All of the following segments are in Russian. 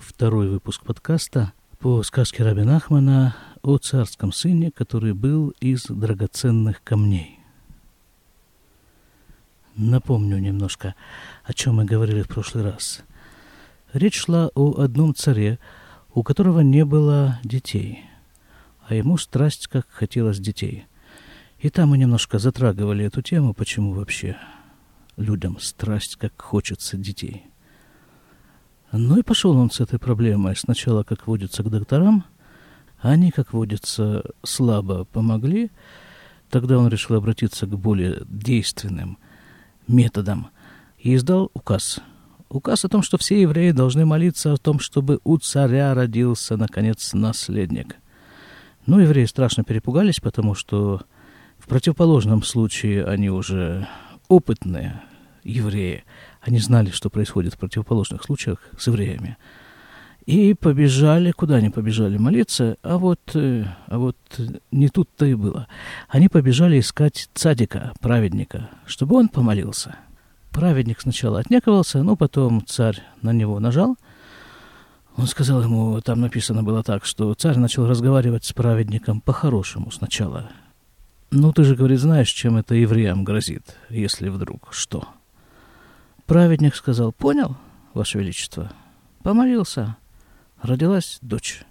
второй выпуск подкаста по сказке Раби Нахмана о царском сыне, который был из драгоценных камней. Напомню немножко, о чем мы говорили в прошлый раз. Речь шла о одном царе, у которого не было детей, а ему страсть как хотелось детей. И там мы немножко затрагивали эту тему, почему вообще людям страсть как хочется детей. Ну и пошел он с этой проблемой. Сначала, как водится, к докторам. Они, как водится, слабо помогли. Тогда он решил обратиться к более действенным методам и издал указ. Указ о том, что все евреи должны молиться о том, чтобы у царя родился, наконец, наследник. Ну, евреи страшно перепугались, потому что в противоположном случае они уже опытные евреи – они знали, что происходит в противоположных случаях с евреями. И побежали, куда они побежали молиться, а вот, э, а вот не тут-то и было. Они побежали искать цадика, праведника, чтобы он помолился. Праведник сначала отнекивался, но потом царь на него нажал. Он сказал ему, там написано было так, что царь начал разговаривать с праведником по-хорошему сначала. Ну, ты же, говорит, знаешь, чем это евреям грозит, если вдруг что. Праведник сказал, понял, Ваше Величество, помолился, родилась дочь.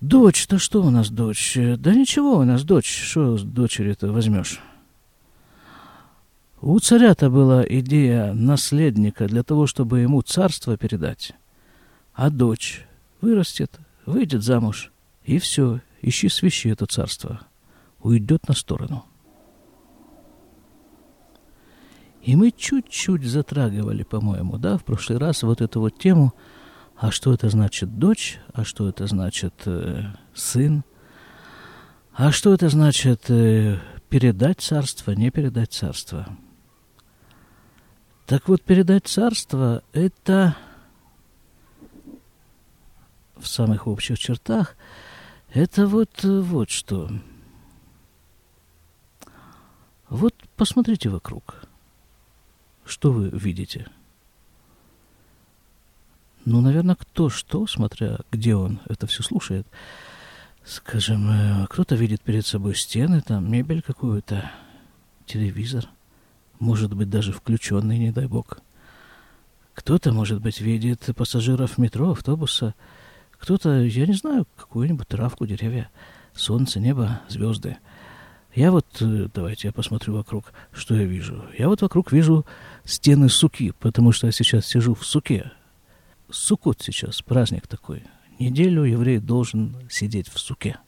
Дочь-то что у нас дочь? Да ничего у нас дочь, что с дочери-то возьмешь? У царя-то была идея наследника для того, чтобы ему царство передать. А дочь вырастет, выйдет замуж, и все, ищи свищи это царство. Уйдет на сторону. И мы чуть-чуть затрагивали, по-моему, да, в прошлый раз вот эту вот тему, а что это значит дочь, а что это значит э, сын, а что это значит э, передать царство, не передать царство. Так вот, передать царство – это в самых общих чертах, это вот, э, вот что. Вот посмотрите вокруг – что вы видите? Ну, наверное, кто что, смотря где он это все слушает. Скажем, э, кто-то видит перед собой стены, там мебель какую-то, телевизор, может быть, даже включенный, не дай бог. Кто-то, может быть, видит пассажиров метро, автобуса, кто-то, я не знаю, какую-нибудь травку, деревья, солнце, небо, звезды. Я вот, э, давайте я посмотрю вокруг, что я вижу. Я вот вокруг вижу стены суки, потому что я сейчас сижу в суке. Сукот сейчас, праздник такой. Неделю еврей должен сидеть в суке.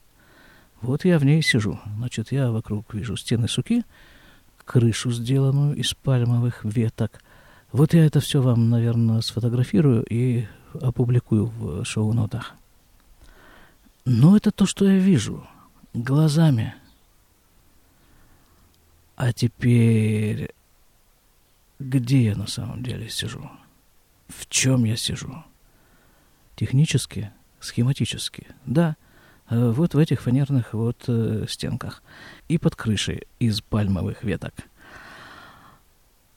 Вот я в ней сижу. Значит, я вокруг вижу стены суки, крышу, сделанную из пальмовых веток. Вот я это все вам, наверное, сфотографирую и опубликую в шоу-нотах. Но это то, что я вижу глазами – а теперь где я на самом деле сижу? В чем я сижу? Технически, схематически, да, э, вот в этих фанерных вот э, стенках и под крышей из пальмовых веток.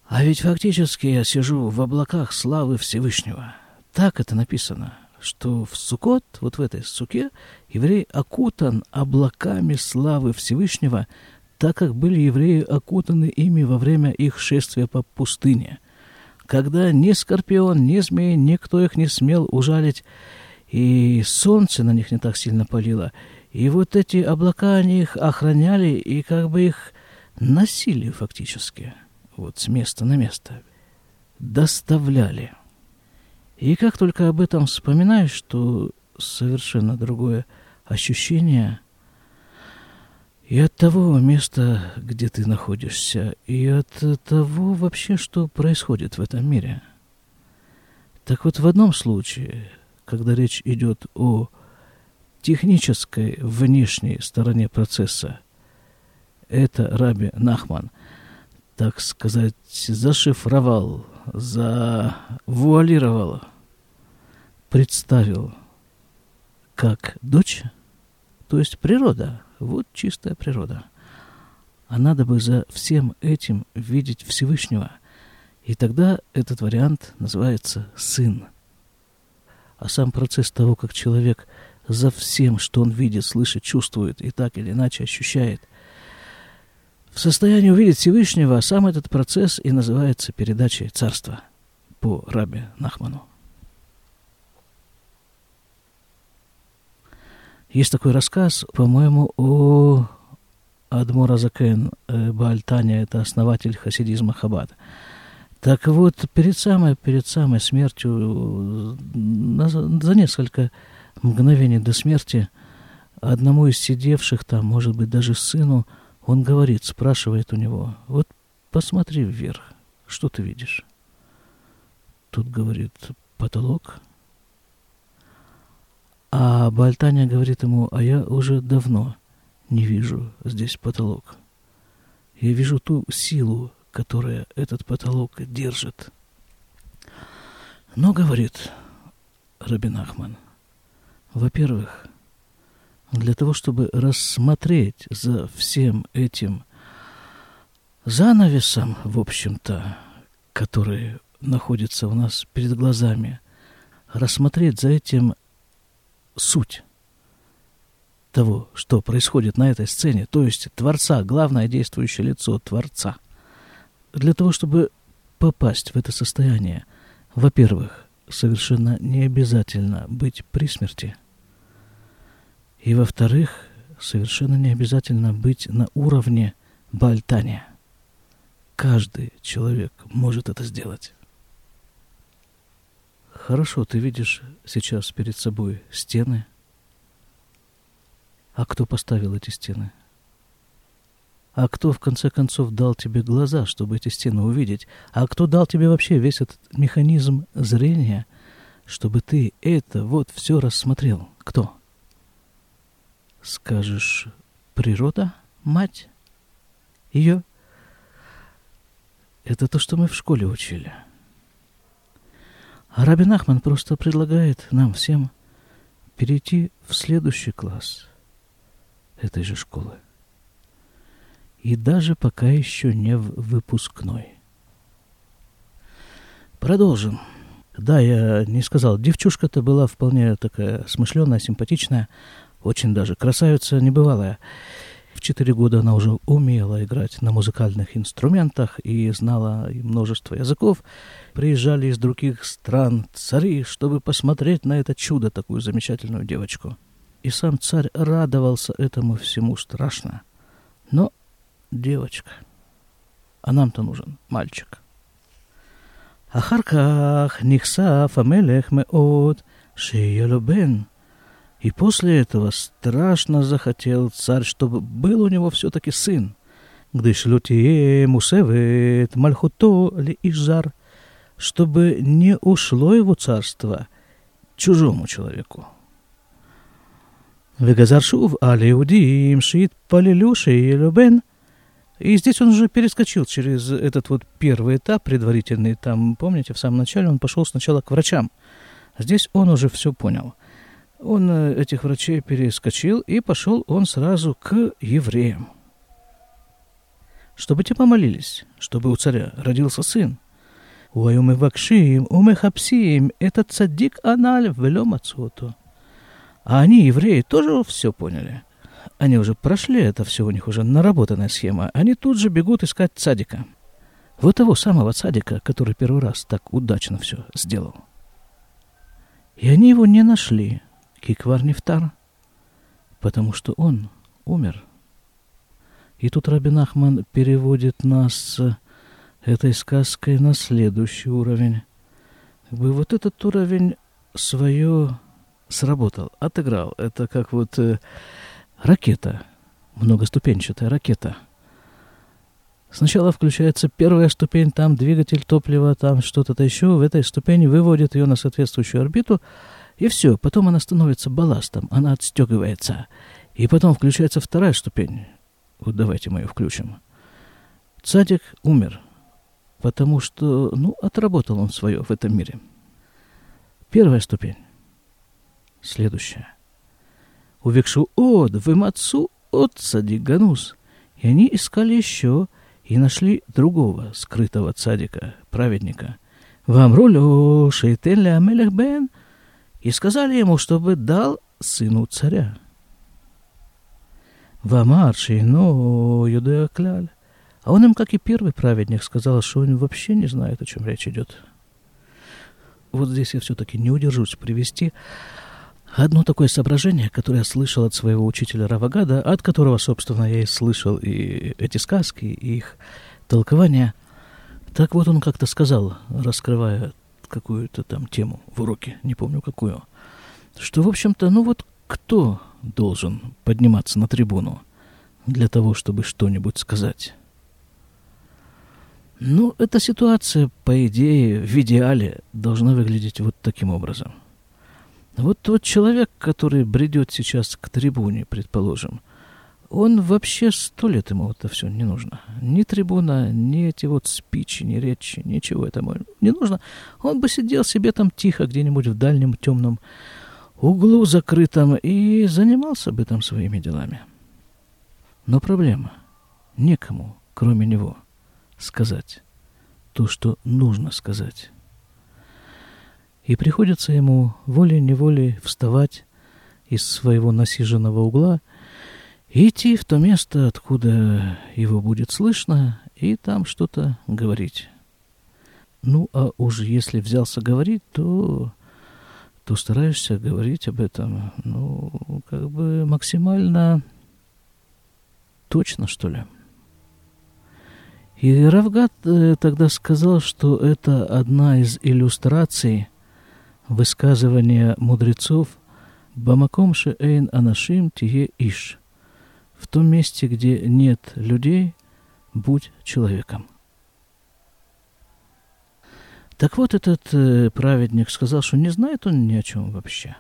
А ведь фактически я сижу в облаках славы Всевышнего. Так это написано, что в Сукот, вот в этой суке, еврей окутан облаками славы Всевышнего, так как были евреи окутаны ими во время их шествия по пустыне, когда ни скорпион, ни змей, никто их не смел ужалить, и солнце на них не так сильно палило, и вот эти облака, они их охраняли и как бы их носили фактически, вот с места на место, доставляли. И как только об этом вспоминаешь, то совершенно другое ощущение – и от того места, где ты находишься, и от того вообще, что происходит в этом мире. Так вот, в одном случае, когда речь идет о технической внешней стороне процесса, это Раби Нахман, так сказать, зашифровал, завуалировал, представил как дочь, то есть природа – вот чистая природа. А надо бы за всем этим видеть Всевышнего И тогда этот вариант называется «сын». А сам процесс того, как человек за всем, что он видит, слышит, чувствует и так или иначе ощущает, в состоянии увидеть Всевышнего, сам этот процесс и называется передачей царства по Рабе Нахману. Есть такой рассказ, по-моему, о Адмора Закен э, Баальтаня, это основатель хасидизма Хабада. Так вот, перед самой, перед самой смертью, за несколько мгновений до смерти, одному из сидевших там, может быть, даже сыну, он говорит, спрашивает у него, вот посмотри вверх, что ты видишь? Тут говорит, потолок. А Бальтаня говорит ему, а я уже давно не вижу здесь потолок. Я вижу ту силу, которая этот потолок держит. Но, говорит Рабин Ахман, во-первых, для того, чтобы рассмотреть за всем этим занавесом, в общем-то, который находится у нас перед глазами, рассмотреть за этим суть того, что происходит на этой сцене, то есть Творца, главное действующее лицо Творца. Для того, чтобы попасть в это состояние, во-первых, совершенно не обязательно быть при смерти. И во-вторых, совершенно не обязательно быть на уровне Бальтания. Каждый человек может это сделать. Хорошо, ты видишь сейчас перед собой стены. А кто поставил эти стены? А кто, в конце концов, дал тебе глаза, чтобы эти стены увидеть? А кто дал тебе вообще весь этот механизм зрения, чтобы ты это вот все рассмотрел? Кто? Скажешь, природа, мать? Ее? Это то, что мы в школе учили. Рабин Ахман просто предлагает нам всем перейти в следующий класс этой же школы. И даже пока еще не в выпускной. Продолжим. Да, я не сказал, девчушка-то была вполне такая смышленая, симпатичная, очень даже красавица небывалая. В четыре года она уже умела играть на музыкальных инструментах и знала множество языков. Приезжали из других стран цари, чтобы посмотреть на это чудо, такую замечательную девочку. И сам царь радовался этому всему страшно. Но девочка. А нам-то нужен мальчик. אחר כך נחשף המלך מאוד שיהיה לו בן, и после этого страшно захотел царь, чтобы был у него все-таки сын. Где шлютие мусевет мальхуто ли ижар, чтобы не ушло его царство чужому человеку. Вегазаршув али иудим шит полилюши и любен. И здесь он уже перескочил через этот вот первый этап предварительный. Там, помните, в самом начале он пошел сначала к врачам. Здесь он уже все понял. Он э, этих врачей перескочил, и пошел он сразу к евреям. Чтобы те помолились, чтобы у царя родился сын. Уаюмывакшим, умехапсим, этот цадик аналь велем отцоту. А они, евреи, тоже все поняли. Они уже прошли это все, у них уже наработанная схема. Они тут же бегут искать цадика. Вот того самого цадика, который первый раз так удачно все сделал. И они его не нашли. Киквар потому что он умер. И тут Рабин Ахман переводит нас с этой сказкой на следующий уровень. Как бы вот этот уровень свое сработал, отыграл. Это как вот э, ракета, многоступенчатая ракета. Сначала включается первая ступень, там двигатель топлива, там что-то еще. В этой ступени выводит ее на соответствующую орбиту, и все, потом она становится балластом, она отстегивается. И потом включается вторая ступень. Вот давайте мы ее включим. Цадик умер, потому что, ну, отработал он свое в этом мире. Первая ступень. Следующая. Увекшу от, вымацу от цадик ганус. И они искали еще и нашли другого скрытого цадика праведника. «Вам рулю шейтеля амелех бен» и сказали ему, чтобы дал сыну царя. «Вамар шейно юдея кляль». А он им, как и первый праведник, сказал, что он вообще не знает, о чем речь идет. Вот здесь я все-таки не удержусь привести одно такое соображение, которое я слышал от своего учителя Равагада, от которого, собственно, я и слышал и эти сказки, и их толкования. Так вот он как-то сказал, раскрывая какую-то там тему в уроке, не помню какую, что, в общем-то, ну вот кто должен подниматься на трибуну для того, чтобы что-нибудь сказать? Ну, эта ситуация, по идее, в идеале должна выглядеть вот таким образом. Вот тот человек, который бредет сейчас к трибуне, предположим, он вообще сто лет ему это все не нужно. Ни трибуна, ни эти вот спичи, ни речи, ничего этому не нужно. Он бы сидел себе там тихо где-нибудь в дальнем темном углу закрытом и занимался бы там своими делами. Но проблема. Некому, кроме него – сказать то, что нужно сказать. И приходится ему волей-неволей вставать из своего насиженного угла и идти в то место, откуда его будет слышно, и там что-то говорить. Ну, а уж если взялся говорить, то, то стараешься говорить об этом, ну, как бы максимально точно, что ли. И Равгат э, тогда сказал, что это одна из иллюстраций высказывания мудрецов «Бамаком эйн анашим тие иш» в том месте, где нет людей, будь человеком. Так вот, этот э, праведник сказал, что не знает он ни о чем вообще.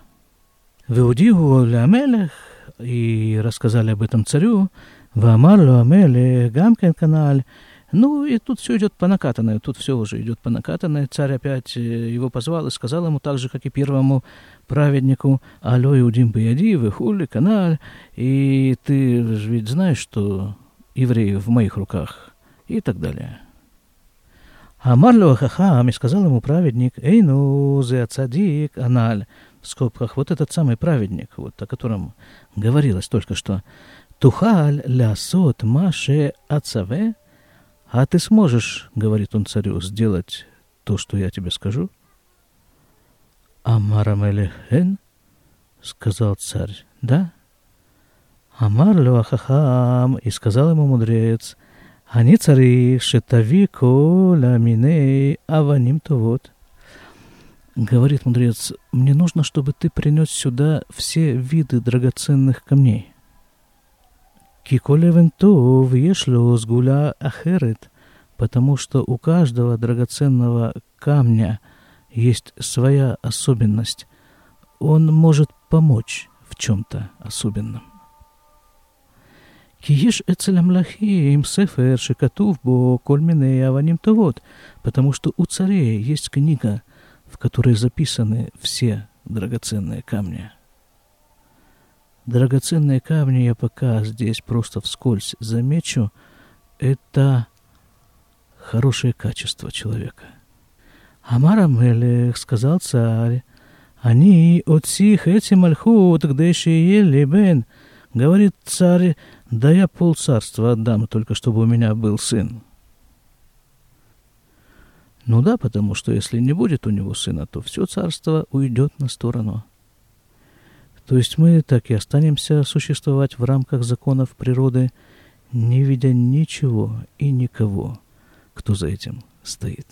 Веудигу Амелех, и рассказали об этом царю, Вамарлу Амелех, Гамкен каналь, ну, и тут все идет по накатанной, тут все уже идет по накатанной. Царь опять э, его позвал и сказал ему так же, как и первому праведнику, «Алло, Иудим Баяди, вы хули, канал, и ты ведь знаешь, что евреи в моих руках» и так далее. А Марло Хахам и сказал ему праведник, «Эй, ну, зе цадик аналь», в скобках, вот этот самый праведник, вот о котором говорилось только что, «Тухаль ля сот маше ацаве», «А ты сможешь, — говорит он царю, — сделать то, что я тебе скажу?» «Амар Амелехен?» — сказал царь. «Да?» «Амар Луахахам» — и сказал ему мудрец, «Они цари шетави кола миней аваним то вот». Говорит мудрец, «Мне нужно, чтобы ты принес сюда все виды драгоценных камней». כי כל אבן טוב יש לו סגולה потому что у каждого драгоценного камня есть своя особенность. Он может помочь в чем-то особенном. כי יש אצל המלכים ספר שכתוב בו כל מיני אבנים טובות, потому что у царей есть книга, в которой записаны все драгоценные камни. Драгоценные камни я пока здесь просто вскользь замечу. Это хорошее качество человека. Амар Амелех сказал царь, они от сих эти мальхут, где ели бен, говорит царь, да я пол царства отдам, только чтобы у меня был сын. Ну да, потому что если не будет у него сына, то все царство уйдет на сторону. То есть мы так и останемся существовать в рамках законов природы, не видя ничего и никого, кто за этим стоит.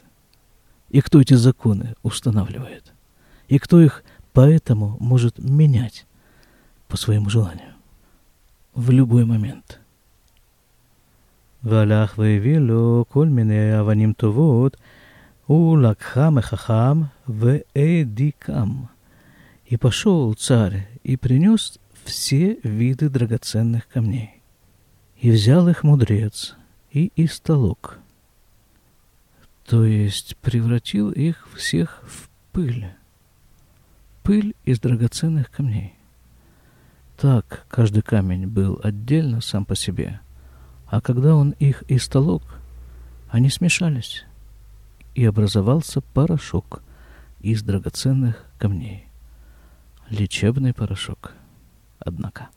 И кто эти законы устанавливает. И кто их поэтому может менять по своему желанию в любой момент. והלך והביא לו כל מיני אבנים טובות, ולקחה מחכם ואדיקם. И пошел царь и принес все виды драгоценных камней. И взял их мудрец и истолок, то есть превратил их всех в пыль. Пыль из драгоценных камней. Так каждый камень был отдельно сам по себе, а когда он их истолок, они смешались и образовался порошок из драгоценных камней лечебный порошок, однако.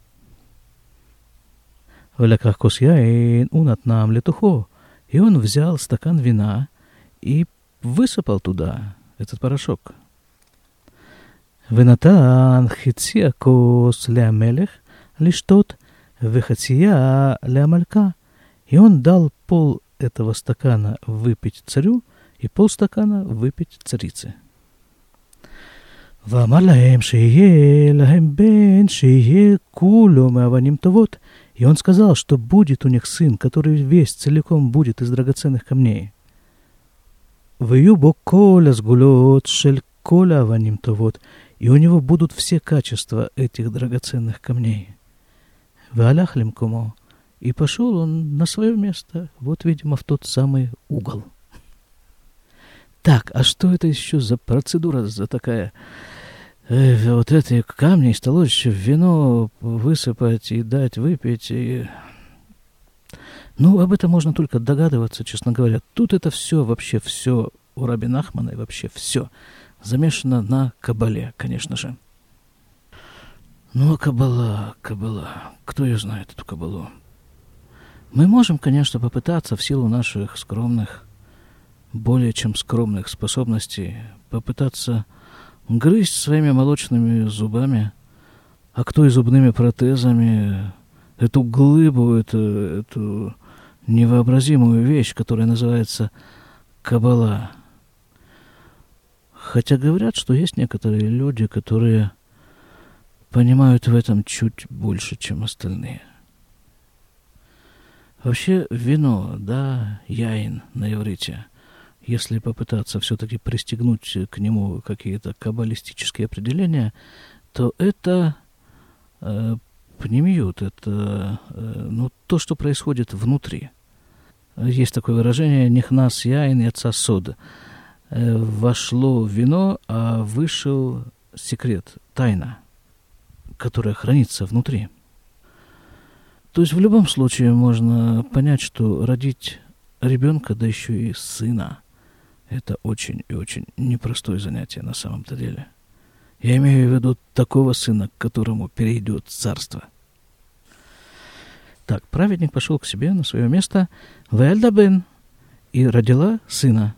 В ляках и унат нам летухо, и он взял стакан вина и высыпал туда этот порошок. Венатан хитсия кос ля мелех, лишь тот вехатсия ля малька. И он дал пол этого стакана выпить царю и пол стакана выпить царице. ואמר להם שיהיה להם בן שיהיה כולו מאבנים טובות. И он сказал, что будет у них сын, который весь целиком будет из драгоценных камней. ויהיו בו כל הסגולות של כל האבנים טובות, и у него будут все качества этих драгоценных камней. Валях лимкумо. И пошел он на свое место, вот, видимо, в тот самый угол. Так, а что это еще за процедура за такая? Э, вот эти камни столочь в вино высыпать и дать выпить. И... Ну, об этом можно только догадываться, честно говоря. Тут это все, вообще все у Раби Нахмана и вообще все замешано на кабале, конечно же. Ну, а кабала, кабала, кто ее знает, эту кабалу? Мы можем, конечно, попытаться в силу наших скромных, более чем скромных способностей, попытаться грызть своими молочными зубами, а кто и зубными протезами, эту глыбу, эту, эту невообразимую вещь, которая называется кабала. Хотя говорят, что есть некоторые люди, которые понимают в этом чуть больше, чем остальные. Вообще вино, да, яин на иврите, если попытаться все-таки пристегнуть к нему какие-то каббалистические определения, то это э, пнемиют, это э, ну, то, что происходит внутри. Есть такое выражение «нихнас яин яца сод». Э, вошло вино, а вышел секрет, тайна, которая хранится внутри. То есть в любом случае можно понять, что родить ребенка, да еще и сына, это очень и очень непростое занятие на самом-то деле. Я имею в виду такого сына, к которому перейдет царство. Так, праведник пошел к себе на свое место, Вэльдабен, и родила сына.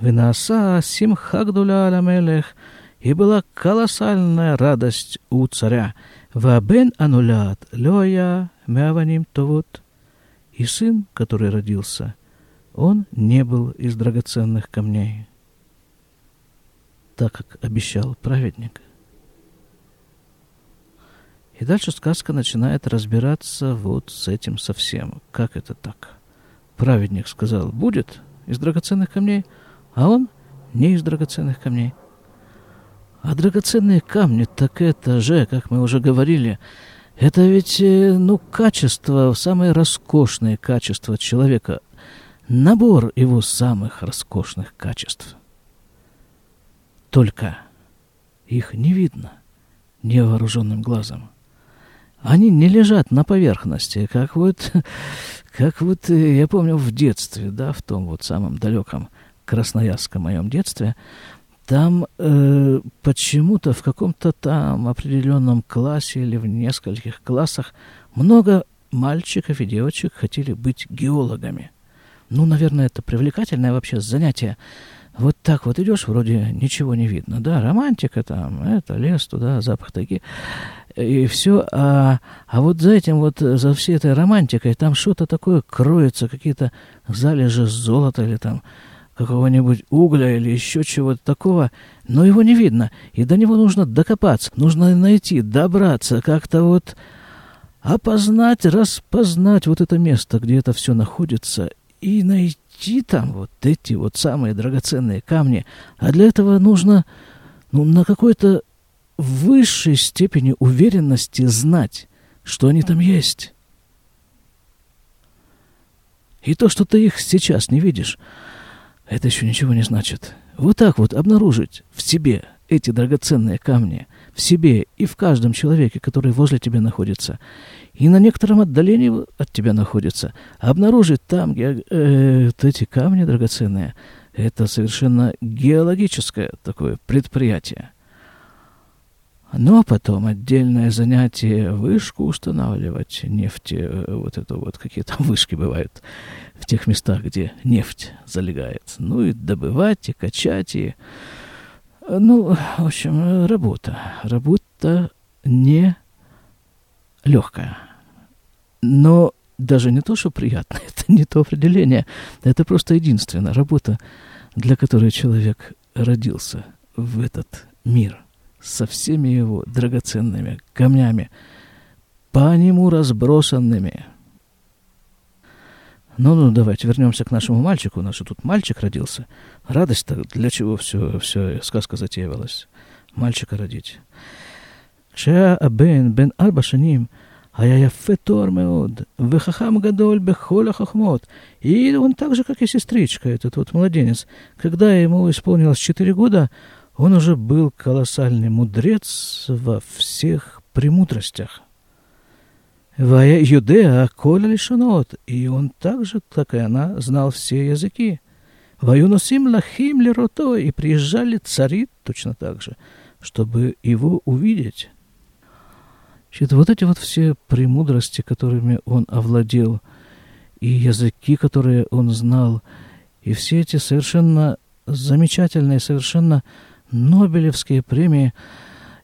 Винаса симха гдуля аламелех, и была колоссальная радость у царя. Вабен анулят лёя мяваним товот. И сын, который родился, он не был из драгоценных камней, так как обещал праведник. И дальше сказка начинает разбираться вот с этим совсем. Как это так? Праведник сказал, будет из драгоценных камней, а он не из драгоценных камней. А драгоценные камни, так это же, как мы уже говорили, это ведь, э, ну, качество, самые роскошные качества человека, набор его самых роскошных качеств. Только их не видно невооруженным глазом. Они не лежат на поверхности, как вот, как вот э, я помню в детстве, да, в том вот самом далеком красноярском моем детстве, там э, почему-то в каком-то там определенном классе или в нескольких классах много мальчиков и девочек хотели быть геологами. Ну, наверное, это привлекательное вообще занятие. Вот так вот идешь, вроде ничего не видно. Да, романтика там, это лес туда, запах таки. И все. А, а вот за этим вот, за всей этой романтикой, там что-то такое кроется, какие-то залежи золота или там какого-нибудь угля или еще чего-то такого, но его не видно, и до него нужно докопаться, нужно найти, добраться, как-то вот опознать, распознать вот это место, где это все находится, и найти там вот эти вот самые драгоценные камни. А для этого нужно ну, на какой-то высшей степени уверенности знать, что они там есть. И то, что ты их сейчас не видишь, это еще ничего не значит. Вот так вот обнаружить в себе эти драгоценные камни, в себе и в каждом человеке, который возле тебя находится, и на некотором отдалении от тебя находится, обнаружить там где, э, вот эти камни драгоценные, Это совершенно геологическое такое предприятие. Но потом отдельное занятие вышку устанавливать, нефти, э, вот это вот, какие там вышки бывают в тех местах, где нефть залегает. Ну и добывать, и качать, и... Ну, в общем, работа. Работа не легкая. Но даже не то, что приятно, это не то определение. Это просто единственная работа, для которой человек родился в этот мир со всеми его драгоценными камнями, по нему разбросанными. Ну, ну, давайте вернемся к нашему мальчику. У нас же тут мальчик родился. Радость-то для чего все, все сказка затеивалась? Мальчика родить. כשהיה הבן בן ארבע שנים, היה יפה תואר מאוד, וחכם גדול בכל החוכמות. И он так же, как и сестричка, этот вот младенец. Когда ему исполнилось четыре года, он уже был колоссальный мудрец во всех премудростях. Вая Юдеа Коля Лишанот, и он так же, как и она, знал все языки. Ваюнусим Лахим Лерото, и приезжали цари точно так же, чтобы его увидеть. Значит, вот эти вот все премудрости, которыми он овладел, и языки, которые он знал, и все эти совершенно замечательные, совершенно Нобелевские премии.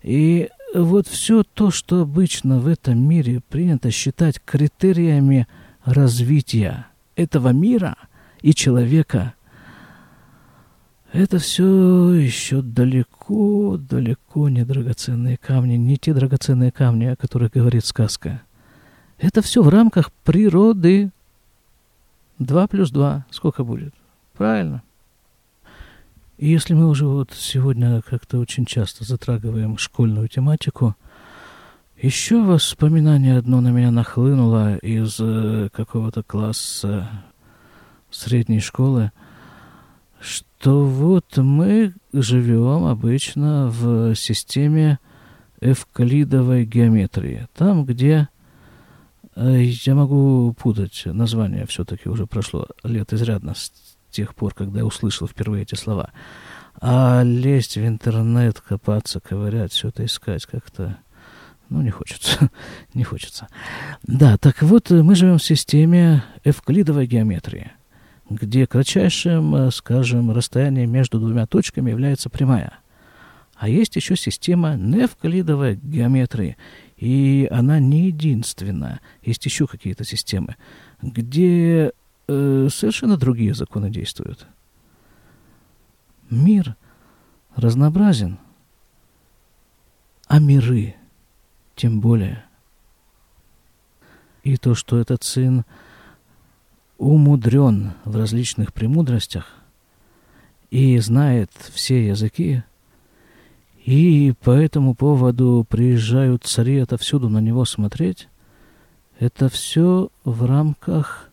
И вот все то, что обычно в этом мире принято считать критериями развития этого мира и человека, это все еще далеко, далеко не драгоценные камни, не те драгоценные камни, о которых говорит сказка. Это все в рамках природы. Два плюс два сколько будет? Правильно. И если мы уже вот сегодня как-то очень часто затрагиваем школьную тематику, еще воспоминание одно на меня нахлынуло из э, какого-то класса средней школы, что вот мы живем обычно в системе эвклидовой геометрии. Там, где э, я могу путать название, все-таки уже прошло лет изрядно с тех пор, когда я услышал впервые эти слова. А лезть в интернет, копаться, ковырять, все это искать как-то... Ну, не хочется. не хочется. Да, так вот, мы живем в системе эвклидовой геометрии, где кратчайшим, скажем, расстоянием между двумя точками является прямая. А есть еще система неевклидовой геометрии, и она не единственная. Есть еще какие-то системы, где э, совершенно другие законы действуют. Мир разнообразен, а миры тем более. И то, что этот сын умудрен в различных премудростях и знает все языки, и по этому поводу приезжают цари отовсюду на него смотреть, это все в рамках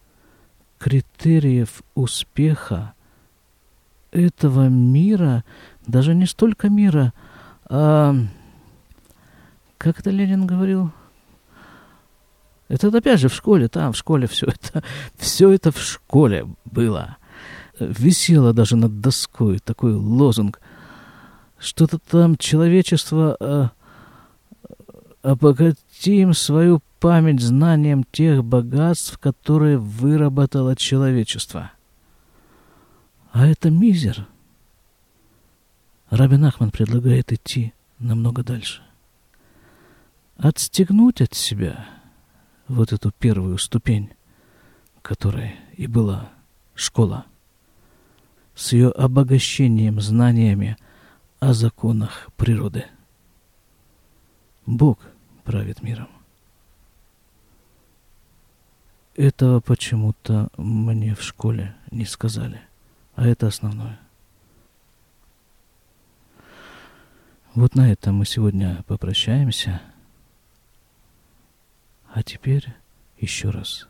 критериев успеха этого мира, даже не столько мира, а, как это Ленин говорил, это опять же в школе, там в школе все это, все это в школе было. Висело даже над доской такой лозунг. Что-то там человечество а, обогатим свою память знанием тех богатств, которые выработало человечество. А это мизер. Рабин Ахман предлагает идти намного дальше. Отстегнуть от себя вот эту первую ступень, которая и была школа, с ее обогащением знаниями о законах природы. Бог правит миром. Этого почему-то мне в школе не сказали. А это основное. Вот на этом мы сегодня попрощаемся. А теперь еще раз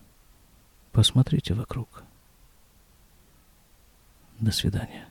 посмотрите вокруг. До свидания.